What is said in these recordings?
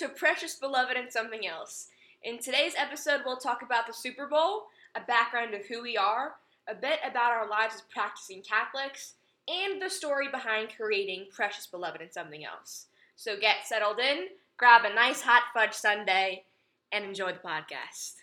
to Precious Beloved and Something Else. In today's episode, we'll talk about the Super Bowl, a background of who we are, a bit about our lives as practicing Catholics, and the story behind creating Precious Beloved and Something Else. So get settled in, grab a nice hot fudge sundae, and enjoy the podcast.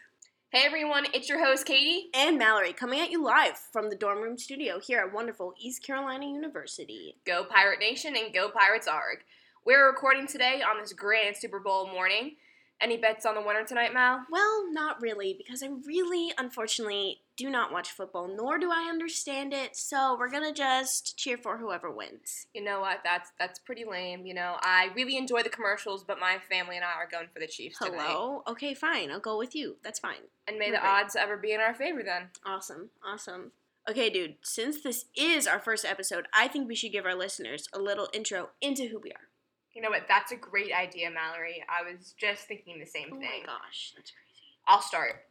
Hey everyone, it's your host Katie. and Mallory coming at you live from the dorm room studio here at wonderful East Carolina University. Go Pirate Nation and go Pirates ARG. We're recording today on this grand Super Bowl morning. Any bets on the winner tonight, Mal? Well, not really, because I really, unfortunately, do not watch football, nor do I understand it, so we're gonna just cheer for whoever wins. You know what? That's that's pretty lame. You know, I really enjoy the commercials, but my family and I are going for the Chiefs tonight. Hello? Okay, fine, I'll go with you. That's fine. And may We're the great. odds ever be in our favor then. Awesome, awesome. Okay, dude, since this is our first episode, I think we should give our listeners a little intro into who we are. You know what? That's a great idea, Mallory. I was just thinking the same thing. Oh my gosh, that's crazy. I'll start.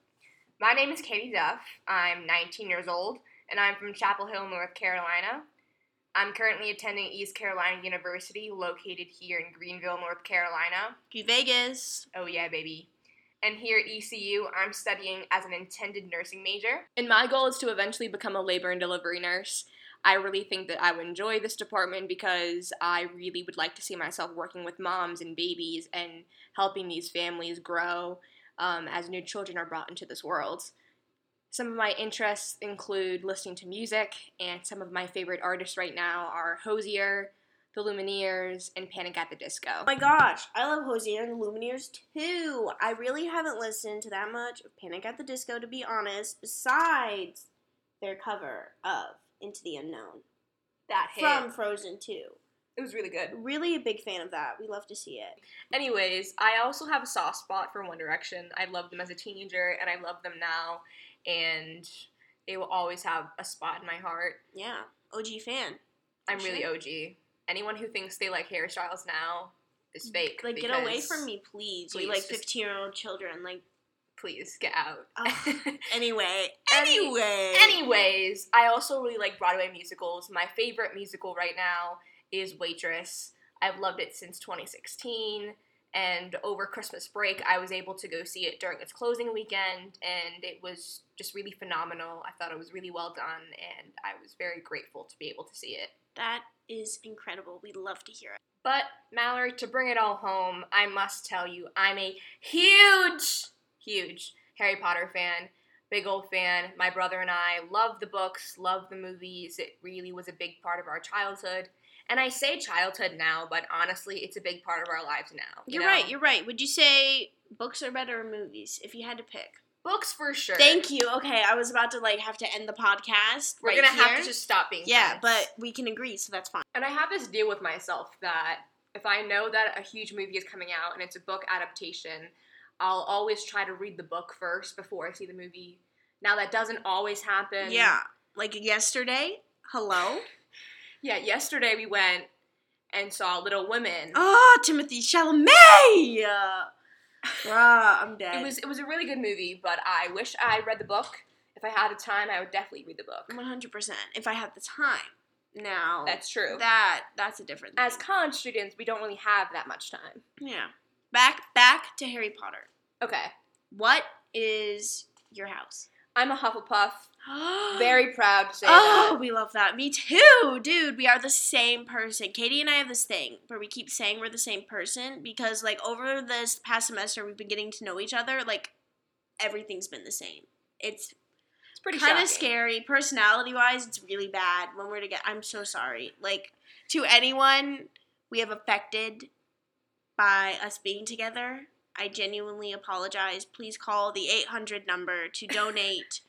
My name is Katie Duff. I'm 19 years old, and I'm from Chapel Hill, North Carolina. I'm currently attending East Carolina University, located here in Greenville, North Carolina. G Vegas. Oh, yeah, baby. And here at ECU, I'm studying as an intended nursing major. And my goal is to eventually become a labor and delivery nurse. I really think that I would enjoy this department because I really would like to see myself working with moms and babies and helping these families grow um, as new children are brought into this world. Some of my interests include listening to music, and some of my favorite artists right now are Hozier, The Lumineers, and Panic at the Disco. Oh my gosh, I love Hozier and the Lumineers too. I really haven't listened to that much of Panic at the Disco to be honest, besides their cover of Into the Unknown That hit. from Frozen 2. it was really good. Really a big fan of that. We love to see it. Anyways, I also have a soft spot for One Direction. I loved them as a teenager, and I love them now, and they will always have a spot in my heart. Yeah, OG fan. I'm For really. OG. Anyone who thinks they like hairstyles now is fake. Like, get away from me, please. Please, you like 15 year old children. Like, Please get out. Ah. Ugh. anyway. Any- Anyway. Anyways, I also really like Broadway musicals. My favorite musical right now is Waitress. I've loved it since 2016. And over Christmas break, I was able to go see it during its closing weekend, and it was just really phenomenal. I thought it was really well done, and I was very grateful to be able to see it. That is incredible. We love to hear it. But, Mallory, to bring it all home, I must tell you, I'm a huge, huge Harry Potter fan. Big old fan. My brother and I love the books, love the movies. It really was a big part of our childhood. And I say childhood now, but honestly, it's a big part of our lives now. you You're know? right. You're right. Would you say books are better or movies if you had to pick? Books for sure. Thank you. Okay, I was about to like have to end the podcast. We're right gonna have to just stop being Yeah, friends. but we can agree, so that's fine. And I have this deal with myself that if I know that a huge movie is coming out and it's a book adaptation, I'll always try to read the book first before I see the movie. Now that doesn't always happen. Yeah, like yesterday. Hello. Yeah, yesterday we went and saw Little Women. Oh, Timothée Chalamet. Uh, ah, I'm dead. It was it was a really good movie, but I wish I read the book. If I had the time, I would definitely read the book. 100 percent if I had the time. Now That's true. that that's a different. Thing. As college students, we don't really have that much time. yeah, back back to Harry Potter. Okay. What is your house? I'm a Hufflepuff. Very proud to say Oh, that. we love that. Me too, dude. We are the same person. Katie and I have this thing where we keep saying we're the same person because, like, over this past semester, we've been getting to know each other. Like, everything's been the same. It's It's pretty kind of scary. Personality wise, it's really bad when we're together. I'm so sorry. Like, to anyone we have affected by us being together, I genuinely apologize. Please call the 800 number to donate.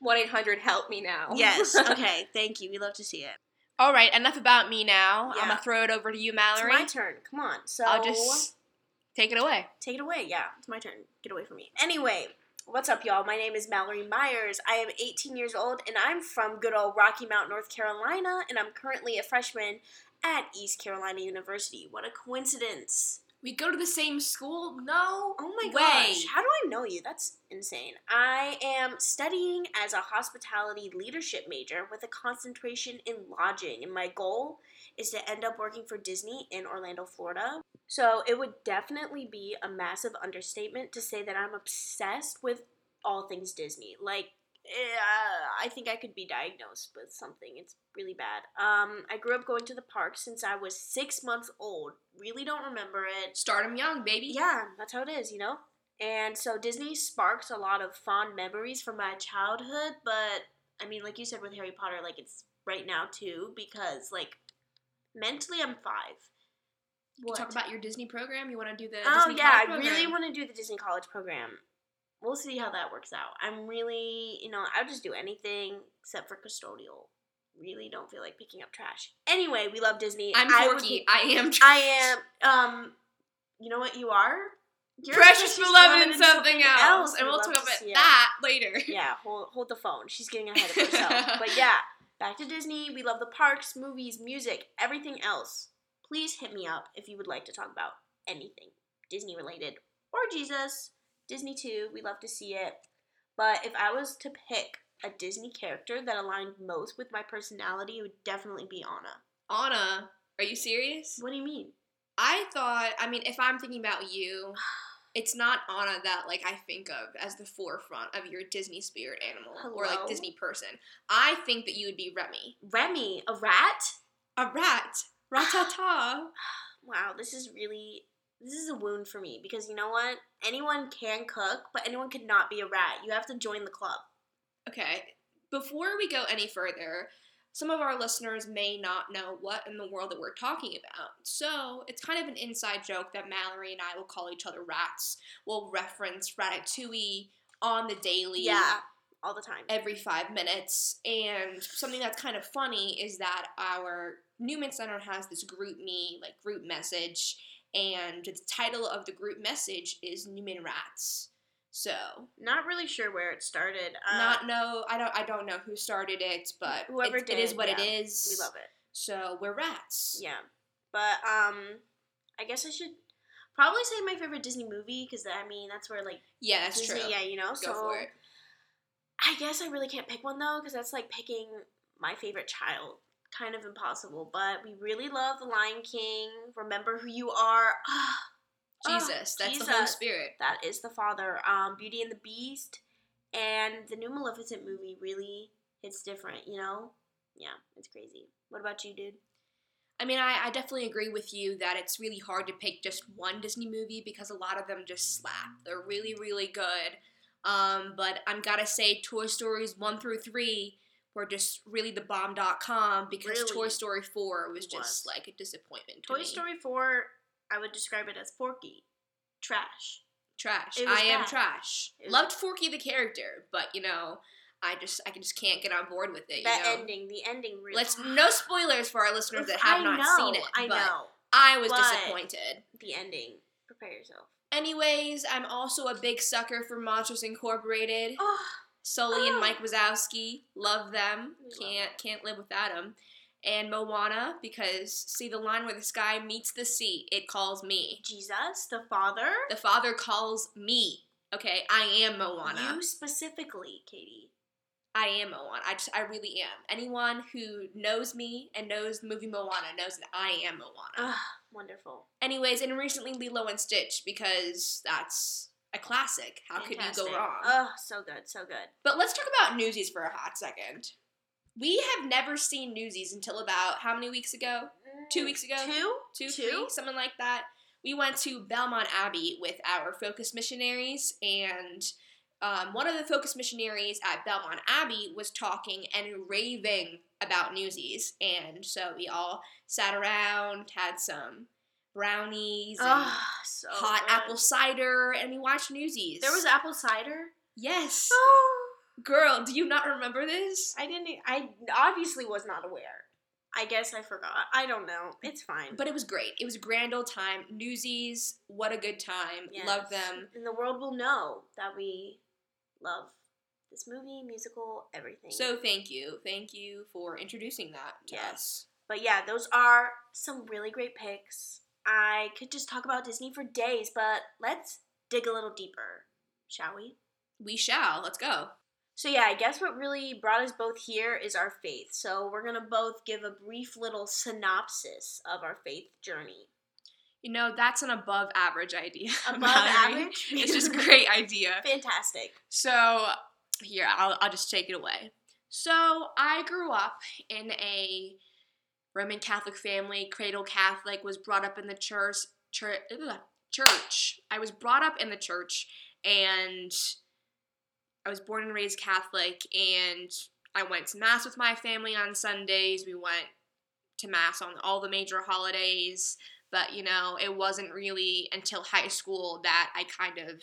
1 800 help me now. yes. Okay. Thank you. We love to see it. All right, enough about me now. Yeah. I'm going to throw it over to you, It's Mallory. my turn. Come on. So I'll just take it away. take it away. Yeah, it's my turn. Get away from me. Anyway, what's up, y'all? My name is Mallory Myers. I am 18 years old, and I'm from good old Rocky Mount, North Carolina, and I'm currently a freshman at East Carolina University. What a coincidence! We go to the same school? No. Oh my way. gosh, how do I know you? That's insane. I am studying as a hospitality leadership major with a concentration in lodging, and my goal is to end up working for Disney in Orlando, Florida. So it would definitely be a massive understatement to say that I'm obsessed with all things Disney. Like, eh, I think I could be diagnosed with something. It's really bad. Um, I grew up going to the park since I was six months old. Really don't remember it. Start 'em young, baby. Yeah, that's how it is, you know? And so Disney sparks a lot of fond memories from my childhood, but I mean, like you said with Harry Potter, like it's right now too, because like mentally I'm five. You talk about your Disney program. You want to do the Oh Disney yeah, I really want to do the Disney College program. We'll see how that works out. I'm really, you know, I'll just do anything except for custodial. Really don't feel like picking up trash. Anyway, we love Disney. I'm I would Forky. be- I am. I am. Um, you know what you are? You're Precious beloved and and something else, and We'd we'll talk about that later. Yeah, hold hold the phone. She's getting ahead of herself. but yeah, back to Disney. We love the parks, movies, music, everything else. Please hit me up if you would like to talk about anything Disney related or Jesus. Disney too. We love to see it. But if I was to pick a Disney character that aligned most with my personality, it would definitely be Anna. Anna, are you serious? What do you mean? I thought. I mean, if I'm thinking about you, it's not Anna that like I think of as the forefront of your Disney spirit animal or like Disney person. I think that you would be Remy, Remy, a rat? a rat. Ratata. Wow, this is really this is a wound for me because you know what? Anyone can cook, but anyone could not be a rat. You have to join the club. Okay, before we go any further, some of our listeners may not know what in the world that we're talking about. So it's kind of an inside joke that Mallory and I will call each other rats. We'll reference Ratatouille on the daily. Yeah, all the time. Every five minutes. And something that's kind of funny is that our Newman Center has this GroupMe, like group message, and the title of the group message is Newman Rats. So Not really sure where it started. Uh, not know I don't I don't know who started it, but Whoever it, it is what it yeah. is. we love it. So we're rats. Yeah, but um, I guess I should probably say my favorite Disney movie because I mean that's where like Yeah, that's Disney, true. yeah, you know. Go so for it. I guess I really can't pick one though because that's like picking my favorite child. Kind of impossible, but we really love The Lion King. Remember who you are. Ah, Jesus, ah, that's the Holy Spirit. That is the father. Um, Beauty and the Beast, and the new Maleficent movie really hits different. You know, yeah, it's crazy. What about you, dude? I mean, I, I definitely agree with you that it's really hard to pick just one Disney movie because a lot of them just slap. They're really, really good. Um, but I'm gotta say, Toy Stories 1 through 3 were just really the bomb.com because Really? Toy Story 4 was just was. like a disappointment. To Toy me. Story four, I would describe it as forky, trash. Trash. I am trash. Loved Forky the character, but you know, I just I just can't get on board with it. that you know? ending, the ending. Really, Let's no spoilers for our listeners that have I not know, seen it. I but know I was disappointed. the ending. Prepare yourself. Anyways, I'm also a big sucker for Monsters Incorporated. Oh, Sully and Oh. Mike Wazowski, love them. Can't can't live without them. And Moana because see the line where the sky meets the sea, it calls me. Jesus, the father. The father calls me. Okay, I am Moana. You specifically, Katie. I am Moana. I just I really am. Anyone who knows me and knows the movie Moana knows that I am Moana. Ugh, wonderful. Anyways, and recently Lilo and Stitch because that's a classic. How could you go wrong? Oh, so good, so good. But let's talk about Newsies for a hot second. We have never seen Newsies until about how many weeks ago? Two weeks ago? Two? Two, Two? three, something like that. We went to Belmont Abbey with our focus missionaries, and um, one of the focus missionaries at Belmont Abbey was talking and raving about Newsies, and so we all sat around, had some brownies and Oh, so hot good. apple cider, and we watched Newsies. There was apple cider. yes, Oh, girl. Do you not remember this? I didn't. I obviously was not aware. I guess I forgot. I don't know. It's fine. But it was great. It was a grand old time. Newsies, what a good time. Yes. Love them. And the world will know that we love this movie, musical, everything. So thank you. Thank you for introducing that to Yes. us. But yeah, those are some really great picks. I could just talk about Disney for days, but let's dig a little deeper, shall we? We shall. Let's go. So yeah, I guess what really brought us both here is our faith. So we're gonna both give a brief little synopsis of our faith journey. You know, that's an above average idea. Above average? It's just a great idea. Fantastic. So, here, I'll, I'll just take it away. So, I grew up in a Roman Catholic family, cradle Catholic, was brought up in the church. Church, church. I was brought up in the church, and I was born and raised Catholic, and I went to Mass with my family on Sundays. We went to Mass on all the major holidays, but you know, it wasn't really until high school that I kind of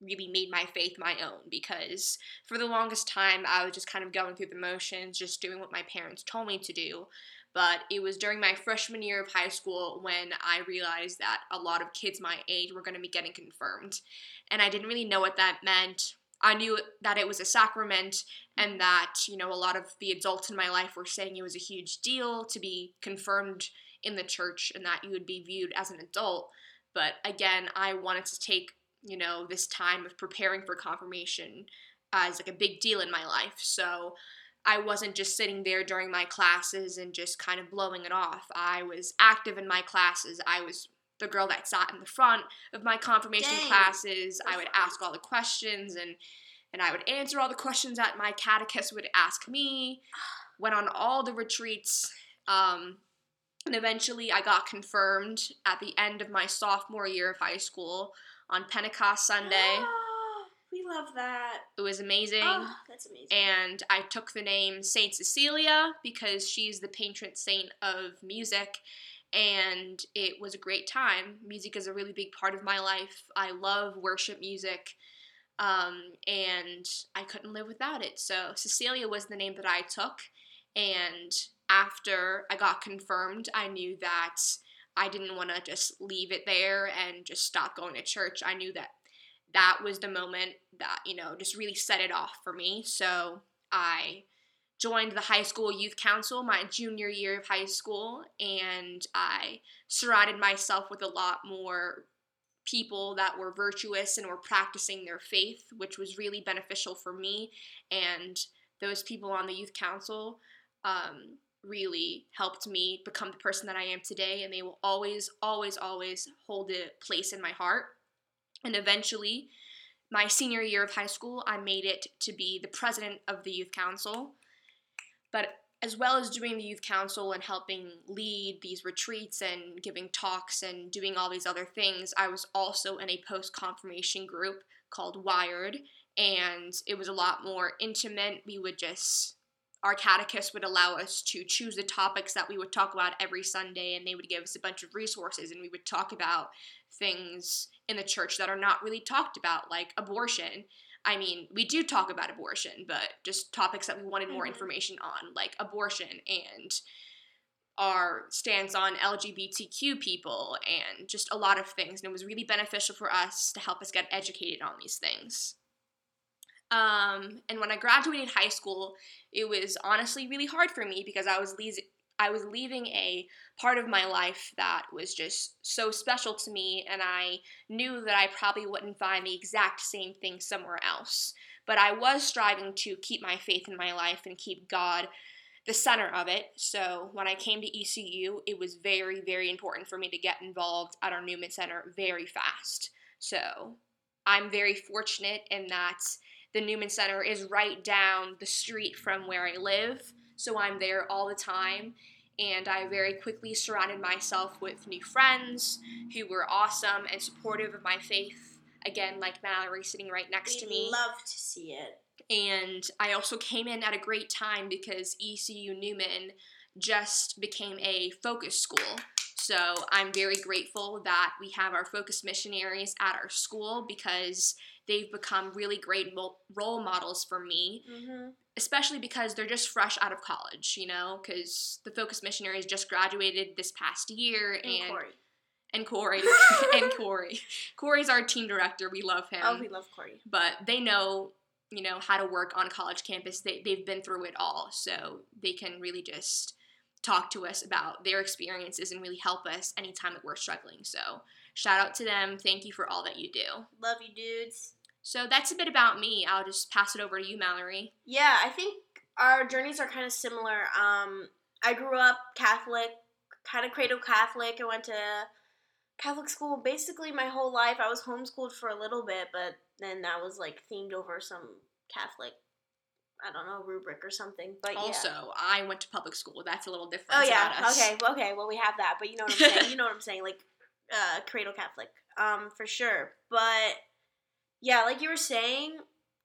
really made my faith my own because for the longest time I was just kind of going through the motions, just doing what my parents told me to do. But it was during my freshman year of high school when I realized that a lot of kids my age were going to be getting confirmed. And I didn't really know what that meant. I knew that it was a sacrament and that, you know, a lot of the adults in my life were saying it was a huge deal to be confirmed in the church and that you would be viewed as an adult. But again, I wanted to take, you know, this time of preparing for confirmation as like a big deal in my life. So I wasn't just sitting there during my classes and just kind of blowing it off. I was active in my classes. I was the girl that sat in the front of my confirmation Dang. classes. I would ask all the questions and and I would answer all the questions that my catechist would ask me. Went on all the retreats. Um, and eventually I got confirmed at the end of my sophomore year of high school on Pentecost Sunday. we love that. It was amazing. Oh, that's amazing. and I took the name Saint Cecilia because she's the patron saint of music, and it was a great time. Music is a really big part of my life. I love worship music, um, and I couldn't live without it. So Cecilia was the name that I took, and after I got confirmed, I knew that I didn't want to just leave it there and just stop going to church. I knew that that was the moment that, you know, just really set it off for me. So I joined the high school youth council my junior year of high school, and I surrounded myself with a lot more people that were virtuous and were practicing their faith, which was really beneficial for me. And those people on the youth council um, really helped me become the person that I am today, and they will always, always, always hold a place in my heart. And eventually, my senior year of high school, I made it to be the president of the youth council. But as well as doing the youth council and helping lead these retreats and giving talks and doing all these other things, I was also in a post confirmation group called Wired. And it was a lot more intimate. We would just our catechist would allow us to choose the topics that we would talk about every Sunday, and they would give us a bunch of resources, and we would talk about things in the church that are not really talked about, like abortion. I mean, we do talk about abortion, but just topics that we wanted more Mhm. information on, like abortion and our stance on LGBTQ people and just a lot of things. And it was really beneficial for us to help us get educated on these things. Um, and when I graduated high school, it was honestly really hard for me because I was le- I was leaving a part of my life that was just so special to me, and I knew that I probably wouldn't find the exact same thing somewhere else. But I was striving to keep my faith in my life and keep God the center of it. So when I came to ECU, it was very, very important for me to get involved at our Newman Center very fast. So I'm very fortunate in that the Newman Center is right down the street from where I live. So I'm there all the time. And I very quickly surrounded myself with new friends who were awesome and supportive of my faith. Again, like Mallory sitting right next to We'd me. love to see it. And I also came in at a great time because ECU Newman just became a focus school. So I'm very grateful that we have our focus missionaries at our school because they've become really great role models for me, Mm-hmm. especially because they're just fresh out of college, you know, because the focus missionaries just graduated this past year And, and Corey. and Corey and Corey. Corey's our team director. We love him oh, we love Corey. but they know you know how to work on a college campus they, they've been through it all so they can really just talk to us about their experiences and really help us anytime that we're struggling so shout out to them thank you for all that you do Love you, dudes. So that's a bit about me. I'll just pass it over to you, Mallory. Yeah, I think our journeys are kind of similar. Um, I grew up Catholic, kind of cradle Catholic. I went to Catholic school basically my whole life. I was homeschooled for a little bit, but then that was like themed over some Catholic, I don't know, rubric or something. But Also, yeah. I went to public school. That's a little different. Oh yeah. About us. Okay. Okay. Well, we have that, but you know what I'm saying. you know what I'm saying. Like, uh, cradle Catholic, um, for sure. But yeah, like you were saying,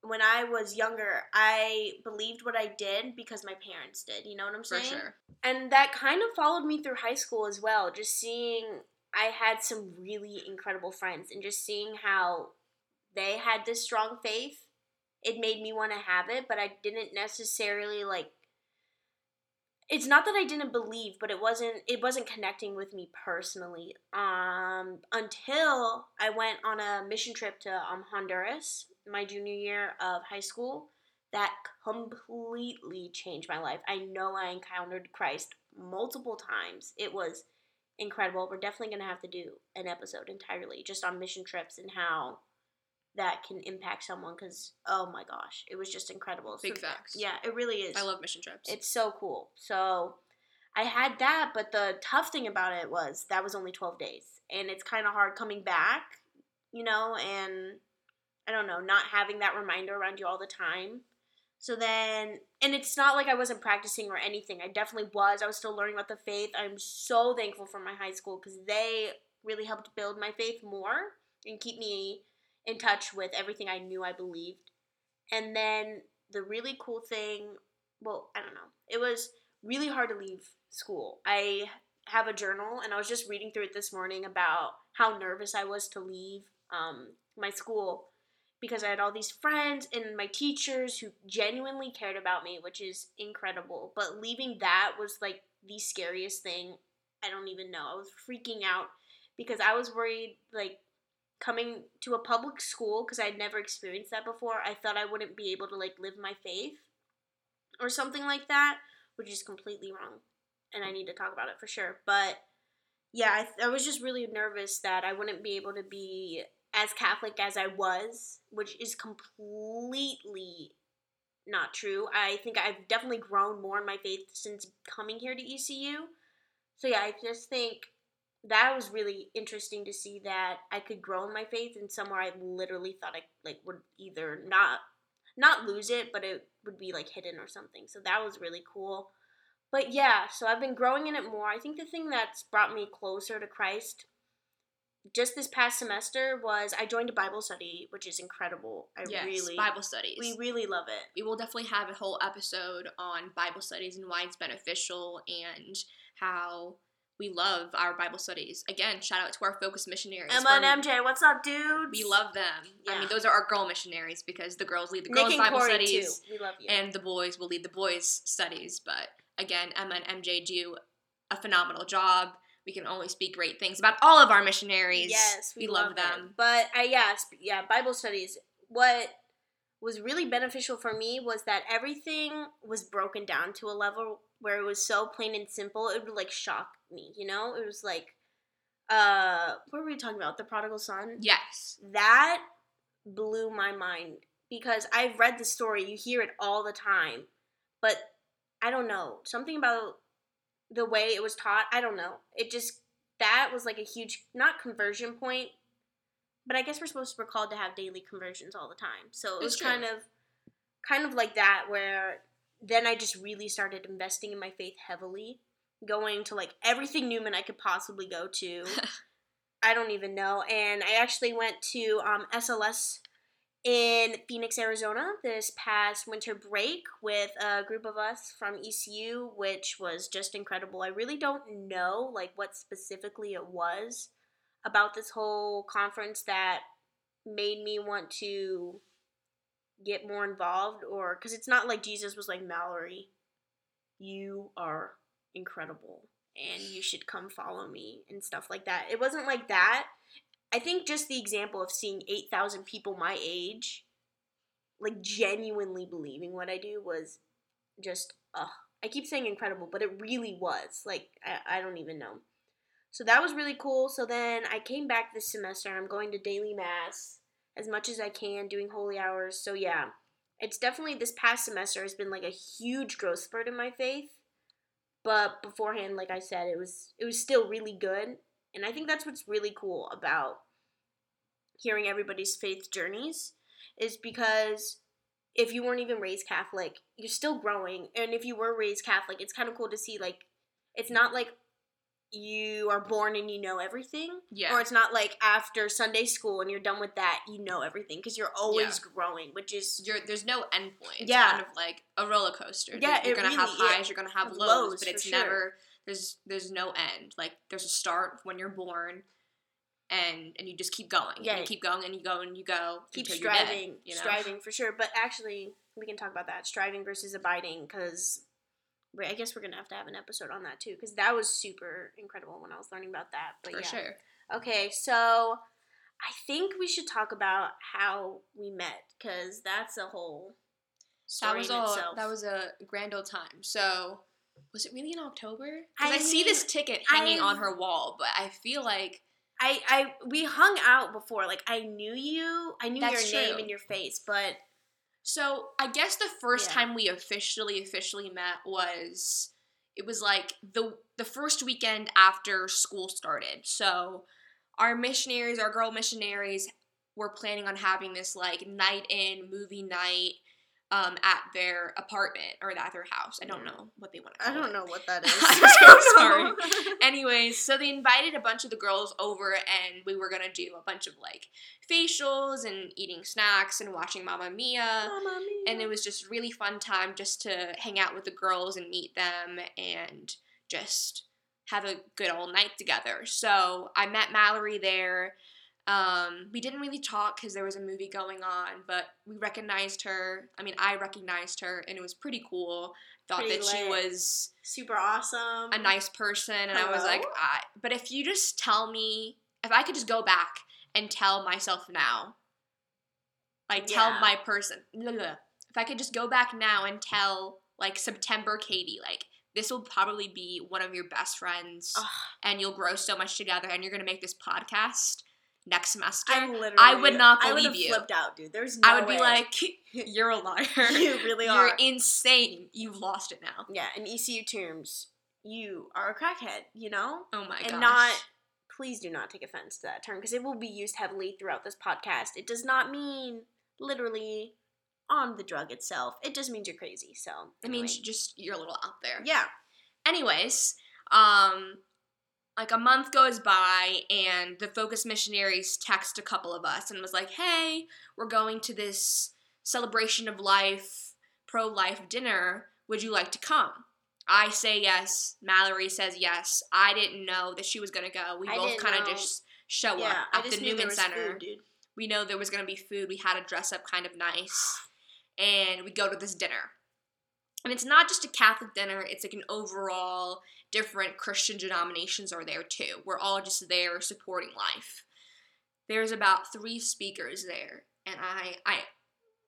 when I was younger, I believed what I did because my parents did. You know what I'm saying? For sure. And that kind of followed me through high school as well. Just seeing, I had some really incredible friends, and just seeing how they had this strong faith, it made me want to have it, but I didn't necessarily like. It's not that I didn't believe, but it wasn't it wasn't connecting with me personally. Um, until I went on a mission trip to um Honduras my junior year of high school that completely changed my life. I know I encountered Christ multiple times. It was incredible. We're definitely going to have to do an episode entirely just on mission trips and how that can impact someone cuz oh my gosh, it was just incredible. Big So- facts. Yeah, it really is. I love mission trips. It's so cool. So I had that, but the tough thing about it was that was only 12 days. And it's kind of hard coming back, you know, and I don't know, not having that reminder around you all the time. So then, and it's not like I wasn't practicing or anything. I definitely was. I was still learning about the faith. I'm so thankful for my high school because they really helped build my faith more and keep me in touch with everything I knew I believed. And then the really cool thing, well, I don't know. It was really hard to leave school. I have a journal and I was just reading through it this morning about how nervous I was to leave um, my school because I had all these friends and my teachers who genuinely cared about me, which is incredible. But leaving that was like the scariest thing. I don't even know. I was freaking out because I was worried like coming to a public school because I'd never experienced that before. I thought I wouldn't be able to like live my faith or something like that, which is completely wrong. And I need to talk about it for sure. But yeah, I, th- I was just really nervous that I wouldn't be able to be as Catholic as I was, which is completely not true. I think I've definitely grown more in my faith since coming here to ECU. So yeah, I just think that was really interesting to see that I could grow in my faith in somewhere I literally thought I like would either not not lose it, but it would be like hidden or something. So that was really cool. But yeah, so I've been growing in it more. I think the thing that's brought me closer to Christ just this past semester was I joined a Bible study, which is incredible. I yes, really Bible studies. we really love it. we will definitely have a whole episode on Bible studies and why it's beneficial and how we love our Bible studies. Again, shout out to our focus missionaries. Emma and MJ, what's up, dudes? We love them. I mean, those are our girl missionaries because the girls lead the girls' Bible Corey studies, too. We love you. and the boys will lead the boys' studies. But again, Emma and MJ do a phenomenal job. We can only speak great things about all of our missionaries. Yes, we, love, them. But I yeah, yeah, Bible studies. What was really beneficial for me was that everything was broken down to a level where it was so plain and simple. It would like shock me, you know? It was like uh what were we talking about? The prodigal son? Yes. That blew my mind because I've read the story, you hear it all the time. But I don't know, something about the way it was taught, I don't know. It just that was like a huge not conversion point, but I guess we're supposed to we're called to have daily conversions all the time. So it was kind of kind of like that where then I just really started investing in my faith heavily, going to like everything Newman I could possibly go to. I don't even know. And I actually went to um, SLS in Phoenix, Arizona this past winter break with a group of us from ECU, which was just incredible. I really don't know like what specifically it was about this whole conference that made me want to get more involved or because it's not like Jesus was like Mallory, you are incredible and you should come follow me and stuff like that. It wasn't like that. I think just the example of seeing 8,000 people my age, like genuinely believing what I do was just, ugh. I keep saying incredible, but it really was. Like, I, I don't even know. So that was really cool. So then I came back this semester. I'm going to daily mass as much as I can, doing holy hours. So yeah, it's definitely this past semester has been like a huge growth spurt in my faith. But beforehand, like I said, it was it was still really good, and I think that's what's really cool about hearing everybody's faith journeys is because if you weren't even raised Catholic, you're still growing, and if you were raised Catholic, it's kind of cool to see like it's not like you are born and you know everything. Yeah. Or it's not like after Sunday school and you're done with that, you know everything because you're always growing, which is You're, there's no end point. It's Yeah. kind of like a roller coaster. Yeah, you're it gonna have really- yeah. highs, you're gonna have Have lows, lows, but it's sure. never there's there's no end. Like there's a start when you're born, and and you just keep going. Yeah. and you keep going and you go and you go. keep you're dead, striving, you know? striving for sure. But actually, we can talk about that striving versus abiding because I guess we're gonna have to have an episode on that too because that was super incredible when I was learning about that. But for yeah. sure. Okay, so I think we should talk about how we met because that's a whole That story was in a itself. that was a grand old time. So was it really in October? Because I I, see this ticket hanging on I've- her wall, but I feel like I, I we hung out before. Like I knew you, I knew your name true. and your face, but So I guess the first Yeah. time we officially officially met was it was like the the first weekend after school started. So our missionaries, our girl missionaries, were planning on having this like night in movie night um, at their apartment or at their house. I don't know what they want to I don't it. know what that is. I'm so don't. Anyways, so they invited a bunch of the girls over, and we were gonna do a bunch of like facials and eating snacks and watching Mamma Mia. Mamma mia. And it was just really fun time just to hang out with the girls and meet them and just have a good old night together. So I met Mallory there. Um, we didn't really talk because there was a movie going on, but we recognized her. I mean, I recognized her, and it was pretty cool. Thought Pretty that she was super awesome. a nice person and I was like, I, but if you just tell me, if I could just go back and tell myself now, like tell Yeah. my person, blah, blah, if I could just go back now and tell like September Katie, like this will probably be one of your best friends Ugh. and you'll grow so much together and you're gonna make this podcast next semester. I literally, I would not I believe have you. flipped out, dude. There's no I would be like, you're a liar. you really are. You're insane. You've lost it now. yeah, in ECU terms, you are a crackhead. You know, Oh my god. and gosh. not. Please do not take offense to that term because it will be used heavily throughout this podcast. It does not mean literally on the drug itself. It just means you're crazy. So It means just you're a little out there. yeah. Anyways, um, like a month goes by, and the Focus missionaries text a couple of us and was like, "Hey, we're going to this celebration of life, pro-life dinner. Would you like to come?" I say yes. Mallory says yes. I didn't know that she was gonna go. We I both kind of just show yeah, up at the Newman Center. food, we know there was gonna be food. We had to dress up kind of nice, and we go to this dinner. And it's not just a Catholic dinner; it's like an overall different Christian denominations are there too. We're all just there supporting life. There's about three speakers there, and I, I,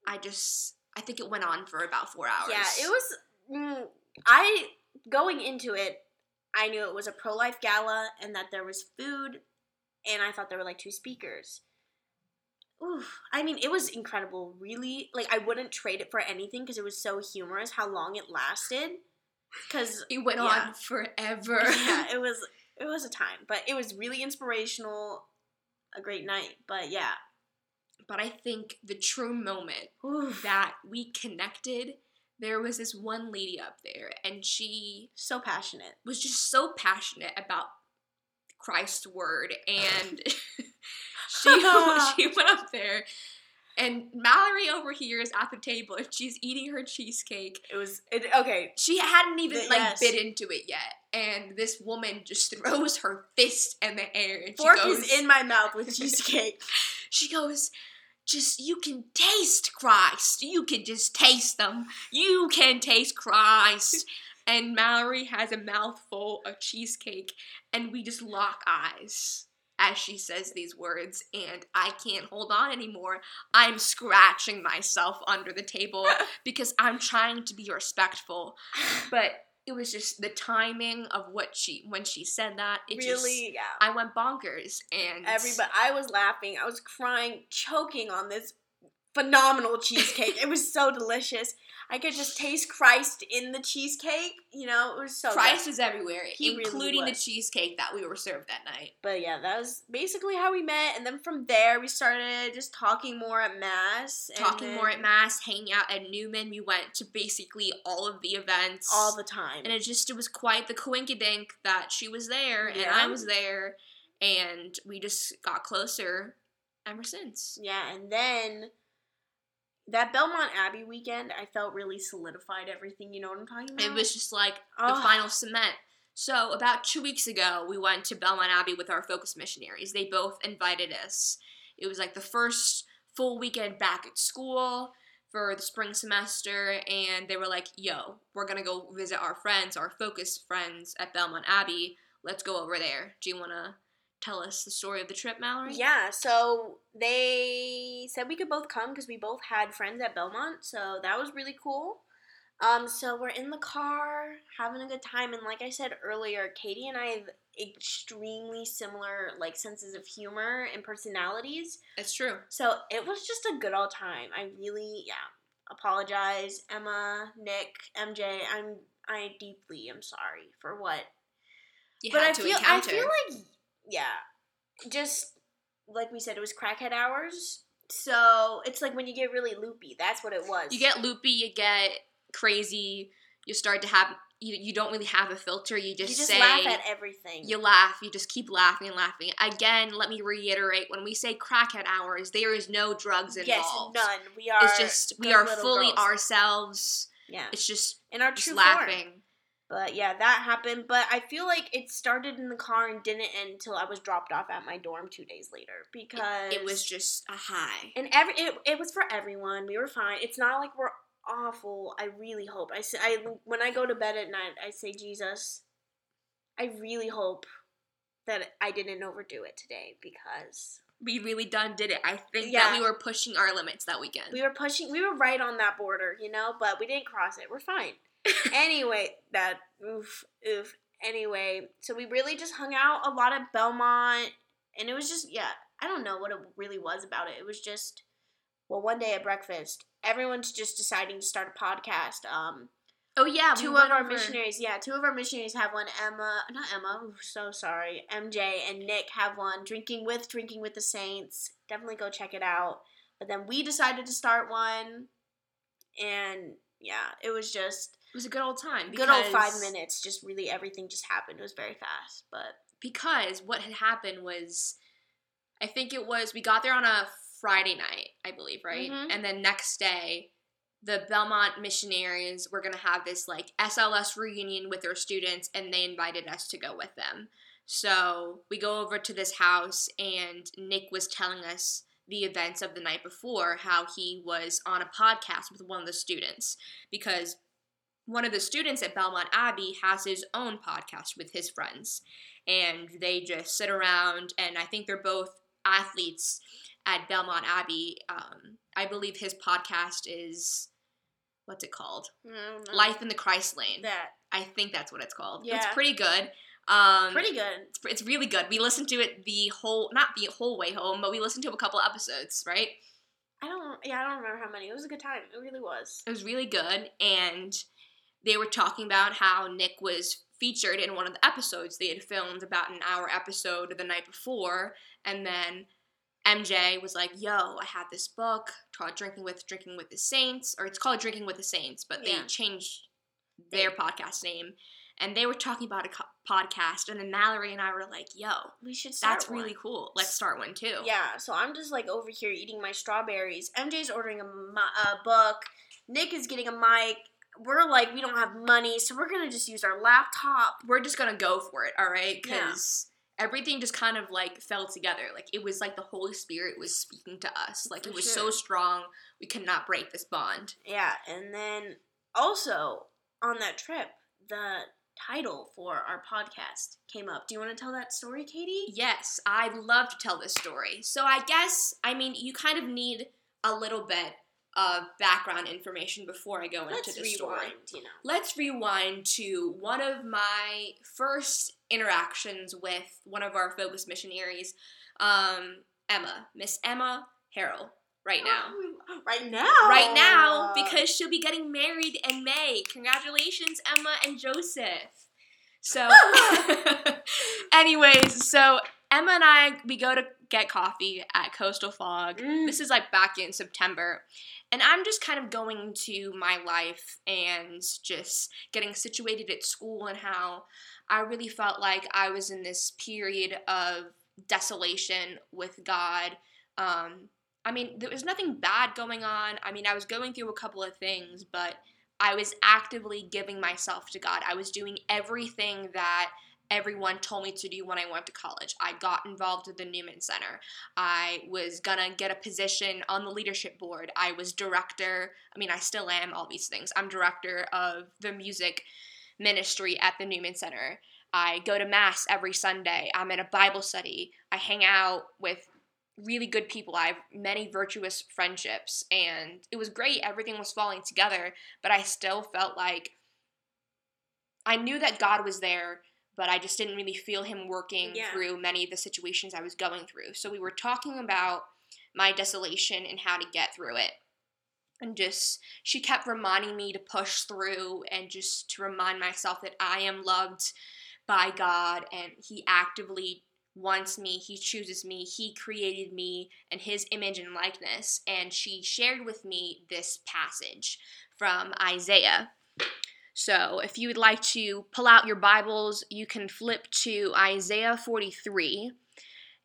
I just, I think it went on for about four hours. Yeah, it was. Mm, I going into it, I knew it was a pro life gala and that there was food, and I thought there were like two speakers. Oof. I mean, it was incredible. Really, like I wouldn't trade it for anything because it was so humorous how long it lasted. Because It went Yeah. on forever. yeah, it was it was a time, but it was really inspirational. A great night, but yeah. but I think the true moment Oof. that we connected, there was this one lady up there, and she so passionate. was just so passionate about Christ's word, and she she went up there, and Mallory over here is at the table, and she's eating her cheesecake. It was it, okay. She hadn't even The- like yes. bit into it yet, and this woman just throws her fist in the air, and Fork she goes, is in my mouth with cheesecake. she goes, just you can taste Christ. You can just taste them. You can taste Christ. and Mallory has a mouthful of cheesecake, and we just lock eyes as she says these words, and I can't hold on anymore. I'm scratching myself under the table because I'm trying to be respectful. But it was just the timing of what she when she said that. It really, just, yeah. I went bonkers and Everybody, I was laughing. I was crying, choking on this phenomenal cheesecake. it was so delicious. I could just taste Christ in the cheesecake. You know, it was so. Christ good. is everywhere, He really including the cheesecake that we were served that night. But yeah, that was basically how we met, and then from there we started just talking more at mass. Talking more at mass, hanging out at Newman. We went to basically all of the events. all the time. and it just it was quite the coinkydink that she was there and I was there, and we just got closer ever since. Yeah, and then that Belmont Abbey weekend, I felt really solidified everything. You know what I'm talking about? It was just like the final cement. So about two weeks ago, we went to Belmont Abbey with our focus missionaries. They both invited us. It was like the first full weekend back at school for the spring semester, and they were like, "Yo, we're gonna go visit our friends, our focus friends at Belmont Abbey. Let's go over there." Do you wanna tell us the story of the trip, Mallory? Yeah, so they said we could both come because we both had friends at Belmont, so that was really cool. Um, so we're in the car having a good time, and like I said earlier, Katie and I have extremely similar like senses of humor and personalities. It's true. So it was just a good old time. I really, yeah, apologize, Emma, Nick, MJ. I'm I deeply am sorry for what You but had I to feel encounter. I feel like yeah, just like we said, it was crackhead hours. So it's like when you get really loopy. That's what it was. you get loopy, you get crazy, you start to have you, you don't really have a filter. You you just, just say laugh at everything. you laugh. You just keep laughing and laughing. Again, let me reiterate: when we say crackhead hours, there is no drugs involved. yes, none. We are. It's just we are fully girls. ourselves. Yeah, It's just in our just true laughing. form. But yeah, that happened. But I feel like it started in the car and didn't end until I was dropped off at my dorm two days later because It was just a high. and every it, it was for everyone. We were fine. It's not like we're awful. I really hope. I I when I go to bed at night, I say Jesus. I really hope that I didn't overdo it today because We really done did it. I think that we were pushing our limits that weekend. we were pushing. We were right on that border, you know, but we didn't cross it. We're fine. Anyway, that oof oof. Anyway, so we really just hung out a lot at Belmont, and it was just yeah. I don't know what it really was about it. It was just well, one day at breakfast, everyone's just deciding to start a podcast. Um, oh yeah, two went of our over- missionaries, yeah, two of our missionaries have one. Emma, not Emma, ooh, so sorry. MJ and Nick have one. Drinking with, drinking with the saints. Definitely go check it out. But then we decided to start one, and yeah, it was just It was a good old time. good old five minutes. Just really everything just happened. It was very fast, but because what had happened was I think it was we got there on a Friday night, I believe, right? Mhm. And then next day the Belmont missionaries were going to have this like SLS reunion with their students and they invited us to go with them. So, we go over to this house and Nick was telling us the events of the night before how he was on a podcast with one of the students because one of the students at Belmont Abbey has his own podcast with his friends and they just sit around and i think they're both athletes at belmont abbey um, i believe his podcast is what's it called I don't know. life in the christ lane that i think that's what it's called Yeah. it's pretty good um, pretty good. it's, it's really good we listened to it the whole not the whole way home but we listened to a couple episodes right I don't. Yeah, I don't remember how many. It was a good time. It really was. It was really good, and they were talking about how Nick was featured in one of the episodes. They had filmed about an hour episode of the night before, and then MJ was like, "Yo, I had this book called Drinking with Drinking with the Saints, or it's called Drinking with the Saints, but they Yeah. changed their podcast name." And they were talking about a co- podcast, and then Mallory and I were like, "Yo, We should start. that's really cool. Let's start one too." Yeah, so I'm just like over here eating my strawberries. MJ's ordering a, a book. Nick is getting a mic. We're like, we don't have money, so we're gonna just use our laptop. we're just gonna go for it, all right? Yeah. Because everything just kind of like fell together. Like it was like the Holy Spirit was speaking to us. Like For it was sure. so strong, we could not break this bond. Yeah, and then also on that trip, the title for our podcast came up. Do you want to tell that story, Katie? Yes, I'd love to tell this story. So I guess, I mean, you kind of need a little bit of background information before I go Let's into the rewind, story. you know. Let's rewind to one of my first interactions with one of our focus missionaries, um, Emma, Miss Emma Harrell, right now. Right now. Right now, because she'll be getting married in May. Congratulations, Emma and Joseph. So, anyways, so Emma and I, we go to get coffee at Coastal Fog. Mm. This is like back in September. And I'm just kind of going to my life and just getting situated at school and how I really felt like I was in this period of desolation with God. Um, I mean, there was nothing bad going on. I mean, I was going through a couple of things, but I was actively giving myself to God. I was doing everything that everyone told me to do when I went to college. I got involved with the Newman Center. I was gonna get a position on the leadership board. I was director, I mean, I still am all these things. I'm director of the music ministry at the Newman Center. I go to Mass every Sunday. I'm in a Bible study. I hang out with really good people. I have many virtuous friendships, and it was great. Everything was falling together, but I still felt like I knew that God was there, but I just didn't really feel Him working Yeah. through many of the situations I was going through. So we were talking about my desolation and how to get through it. And just, she kept reminding me to push through and just to remind myself that I am loved by God and He actively wants me, He chooses me, He created me in His image and likeness. And she shared with me this passage from Isaiah. So if you would like to pull out your Bibles, you can flip to Isaiah 43,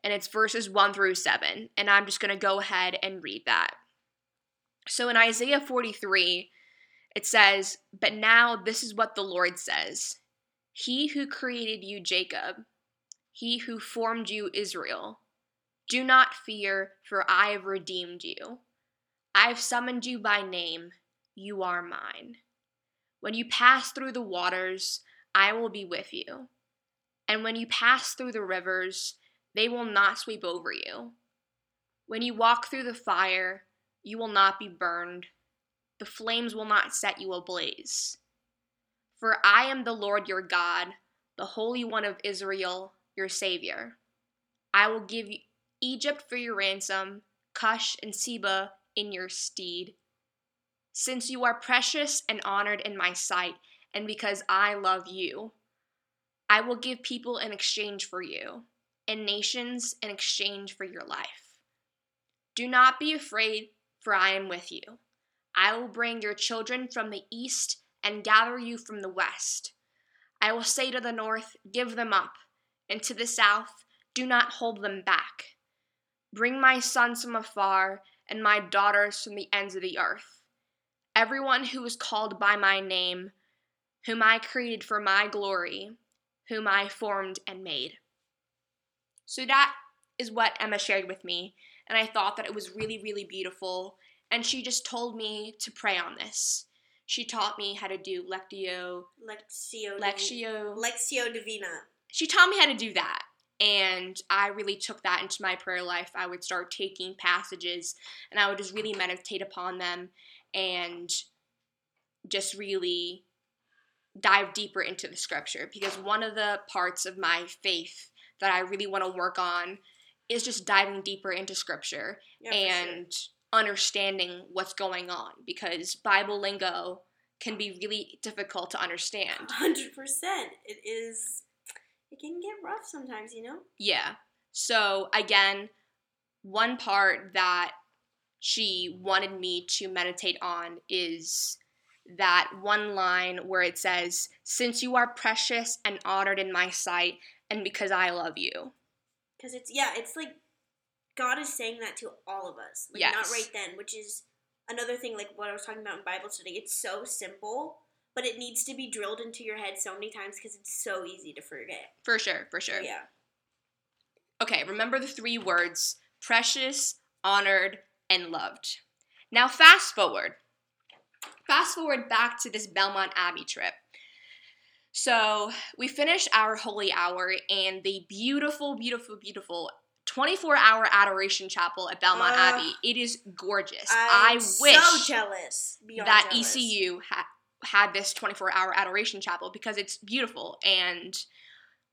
and it's verses 1 through 7. And I'm just going to go ahead and read that. So in Isaiah 43, it says, But now this is what the Lord says He who created you, Jacob, he who formed you, Israel, do not fear, for I have redeemed you. I have summoned you by name, you are mine. When you pass through the waters, I will be with you. And when you pass through the rivers, they will not sweep over you. When you walk through the fire, you will not be burned. The flames will not set you ablaze. For I am the Lord your God, the Holy One of Israel, your Savior. I will give Egypt for your ransom, Cush and Seba in your stead. Since you are precious and honored in my sight, and because I love you, I will give people in exchange for you, and nations in exchange for your life. Do not be afraid, for I am with you. I will bring your children from the east and gather you from the west. I will say to the north, Give them up, and to the south, Do not hold them back. Bring my sons from afar and my daughters from the ends of the earth. Everyone who is called by my name, whom I created for my glory, whom I formed and made. So that is what Emma shared with me, and I thought that it was really, really beautiful. And she just told me to pray on this. She taught me how to do Lectio, lectio, Lectio. Lexio Divina. She taught me how to do that. And I really took that into my prayer life. I would start taking passages and I would just really meditate upon them and just really dive deeper into the scripture. Because one of the parts of my faith that I really want to work on is just diving deeper into scripture Yeah, and understanding what's going on because Bible lingo can be really difficult to understand. Hundred percent. It is. It can get rough sometimes, you know. Yeah. So again, one part that she wanted me to meditate on is that one line where it says, Since you are precious and honored in my sight, and because I love you. Because it's yeah, it's like God is saying that to all of us. Like not right then, which is another thing like what I was talking about in Bible study. It's so simple, but it needs to be drilled into your head so many times because it's so easy to forget. For sure, for sure. Yeah. Okay, remember the three words precious, honored, and loved. Now, fast forward. Fast forward back to this Belmont Abbey trip. So, we finished our holy hour, and the beautiful, beautiful, beautiful 24 hour adoration chapel at Belmont Ugh. Abbey. It is gorgeous. I'm I wish so jealous. that jealous. ECU ha- had this 24 hour adoration chapel because it's beautiful and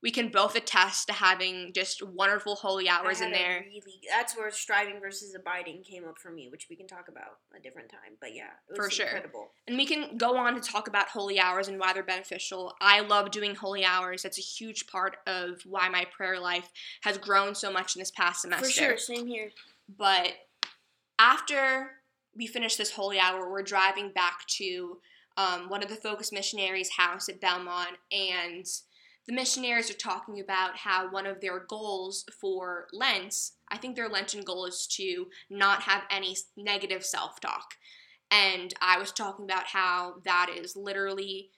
we can both attest to having just wonderful holy hours in there. Really, that's where striving versus abiding came up for me, which we can talk about a different time. But yeah, it was For sure. incredible. And we can go on to talk about holy hours and why they're beneficial. I love doing holy hours. That's a huge part of why my prayer life has grown so much in this past semester. For sure, same here. But after we finish this holy hour, we're driving back to um, one of the Focus missionaries' house at Belmont, and the missionaries are talking about how one of their goals for Lent, I think their Lenten goal is to not have any negative self talk. And I was talking about how that is literally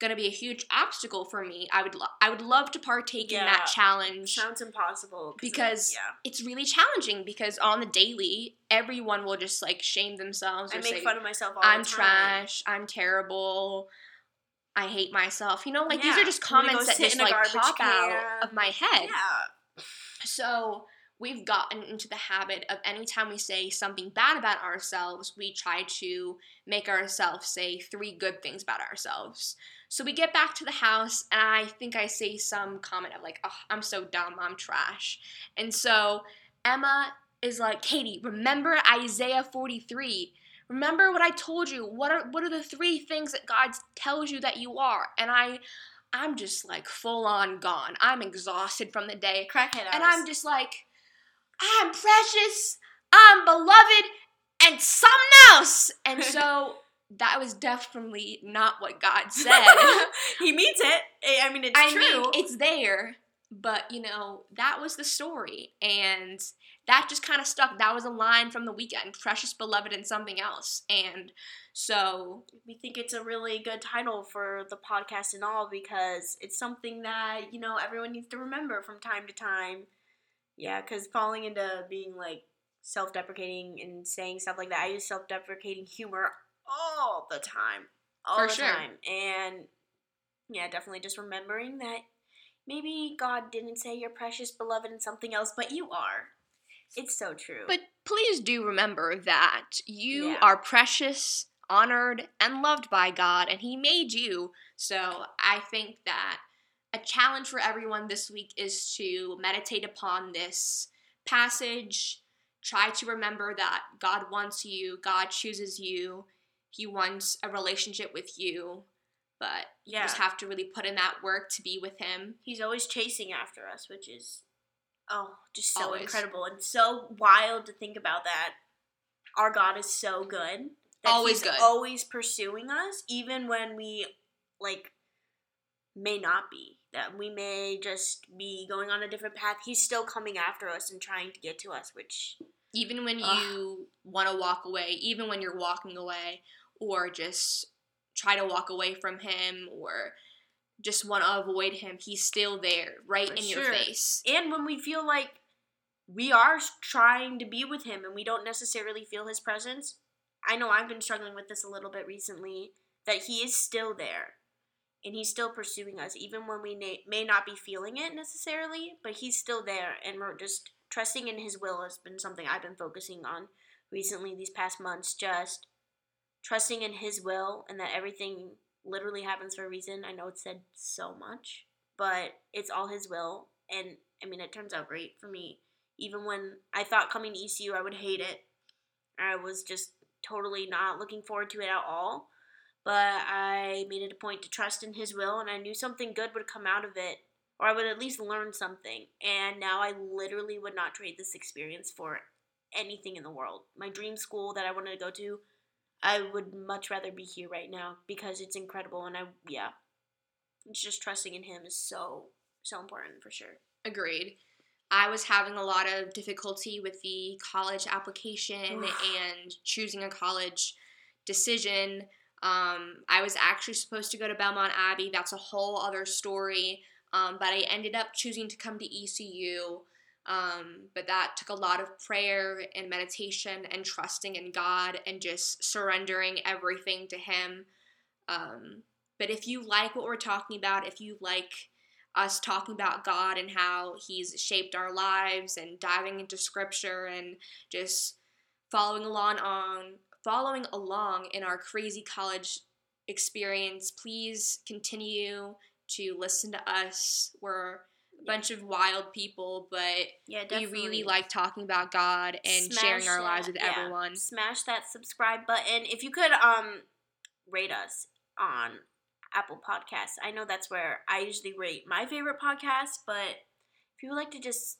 going to be a huge obstacle for me. I would lo- I would love to partake in that challenge Sounds impossible. because yeah, it's really challenging because on the daily everyone will just like shame themselves or I make say fun of myself all i'm the time. trash i'm terrible i hate myself you know like these are just comments that just like pop out of my head Yeah, so we've gotten into the habit of anytime we say something bad about ourselves we try to make ourselves say three good things about ourselves so we get back to the house, and I think I say some comment of like, oh, I'm so dumb, I'm trash. And so Emma is like, Katie, remember Isaiah 43. Remember what I told you. What are what are the three things that God tells you that you are? And I I'm just like full on gone. I'm exhausted from the day. crackhead. And. I'm just like, I'm precious, I'm beloved, and something else. And so that was definitely not what God said. he means it. I I mean, it's I true. mean, it's there, but you know, that was the story. And that just kind of stuck. That was a line from the weekend precious, beloved, and something else. And so, we think it's a really good title for the podcast and all because it's something that you know everyone needs to remember from time to time. Yeah, because falling into being like self-deprecating and saying stuff like that, I use self-deprecating humor all the time, all For the sure. time, and yeah, definitely just remembering that maybe God didn't say you're precious, beloved, and something else, but you are. It's so true. but please do remember that you Yeah. are precious, honored, and loved by God, and He made you. So I think that a challenge for everyone this week is to meditate upon this passage. Try to remember that God wants you, God chooses you, He wants a relationship with you, but you Yeah. just have to really put in that work to be with Him. he's always chasing after us, which is oh, just so Always. incredible and so wild to think about that. Our God is so good. Always good. Always pursuing us, even when we like may not be. That we may just be going on a different path. He's still coming after us and trying to get to us, which even when Ugh. you want to walk away, even when you're walking away, or just try to walk away from him, or just want to avoid him, he's still there, right For in your face. and when we feel like we are trying to be with him and we don't necessarily feel his presence i know i've been struggling with this a little bit recently that he is still there and he's still pursuing us even when we na- may not be feeling it necessarily but he's still there and we're just trusting in his will has been something i've been focusing on recently these past months just trusting in his will and that everything literally happens for a reason. I know it's said so much but it's all his will. And i mean it turns out great for me. Even when i thought coming to ecu i would hate it. I was just totally not looking forward to it at all. But i made it a point to trust in his will and i knew something good would come out of it or i would at least learn something. And now i literally would not trade this experience for anything in the world. My dream school that i wanted to go to i would much rather be here right now because it's incredible and i yeah it's just trusting in him is so so important for sure. Agreed. I was having a lot of difficulty with the college application and choosing a college decision. Um, I was actually supposed to go to Belmont Abbey. That's a whole other story. Um, but I ended up choosing to come to ECU. Um, but that took a lot of prayer and meditation and trusting in God and just surrendering everything to Him. Um, but if you like what we're talking about, if you like us talking about God and how He's shaped our lives and diving into Scripture and just following along on following along in our crazy college experience. Please continue to listen to us. We're bunch of wild people, but Yeah, we really like talking about God and sharing Smash our lives with yeah. everyone. Smash that subscribe button. If you could um rate us on Apple Podcasts. I know that's where I usually rate my favorite podcast, but if you would like to just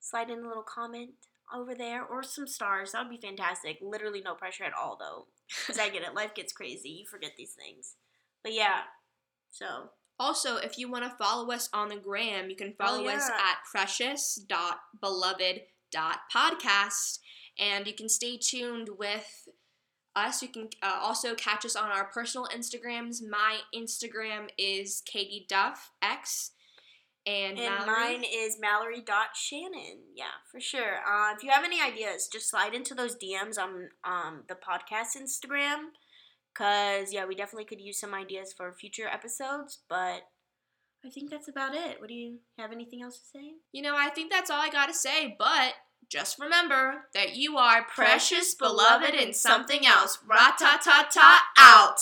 slide in a little comment over there or some stars, that would be fantastic. Literally no pressure at all though. Because I get it. Life gets crazy. You forget these things. But yeah. So Also, if you want to follow us on the gram, you can follow us yeah. at precious.beloved.podcast. And you can stay tuned with us. You can uh, also catch us on our personal Instagrams. My Instagram is Katie Duff X. And, And mine is Mallory.Shannon. Yeah, for sure. Uh, if you have any ideas, just slide into those DMs on um, the podcast Instagram. Because, yeah, we definitely could use some ideas for future episodes. But I think that's about it. What do you have anything else to say? You know, I think that's all I gotta say, but just remember that you are precious, beloved, and something else. Ra ta ta ta out!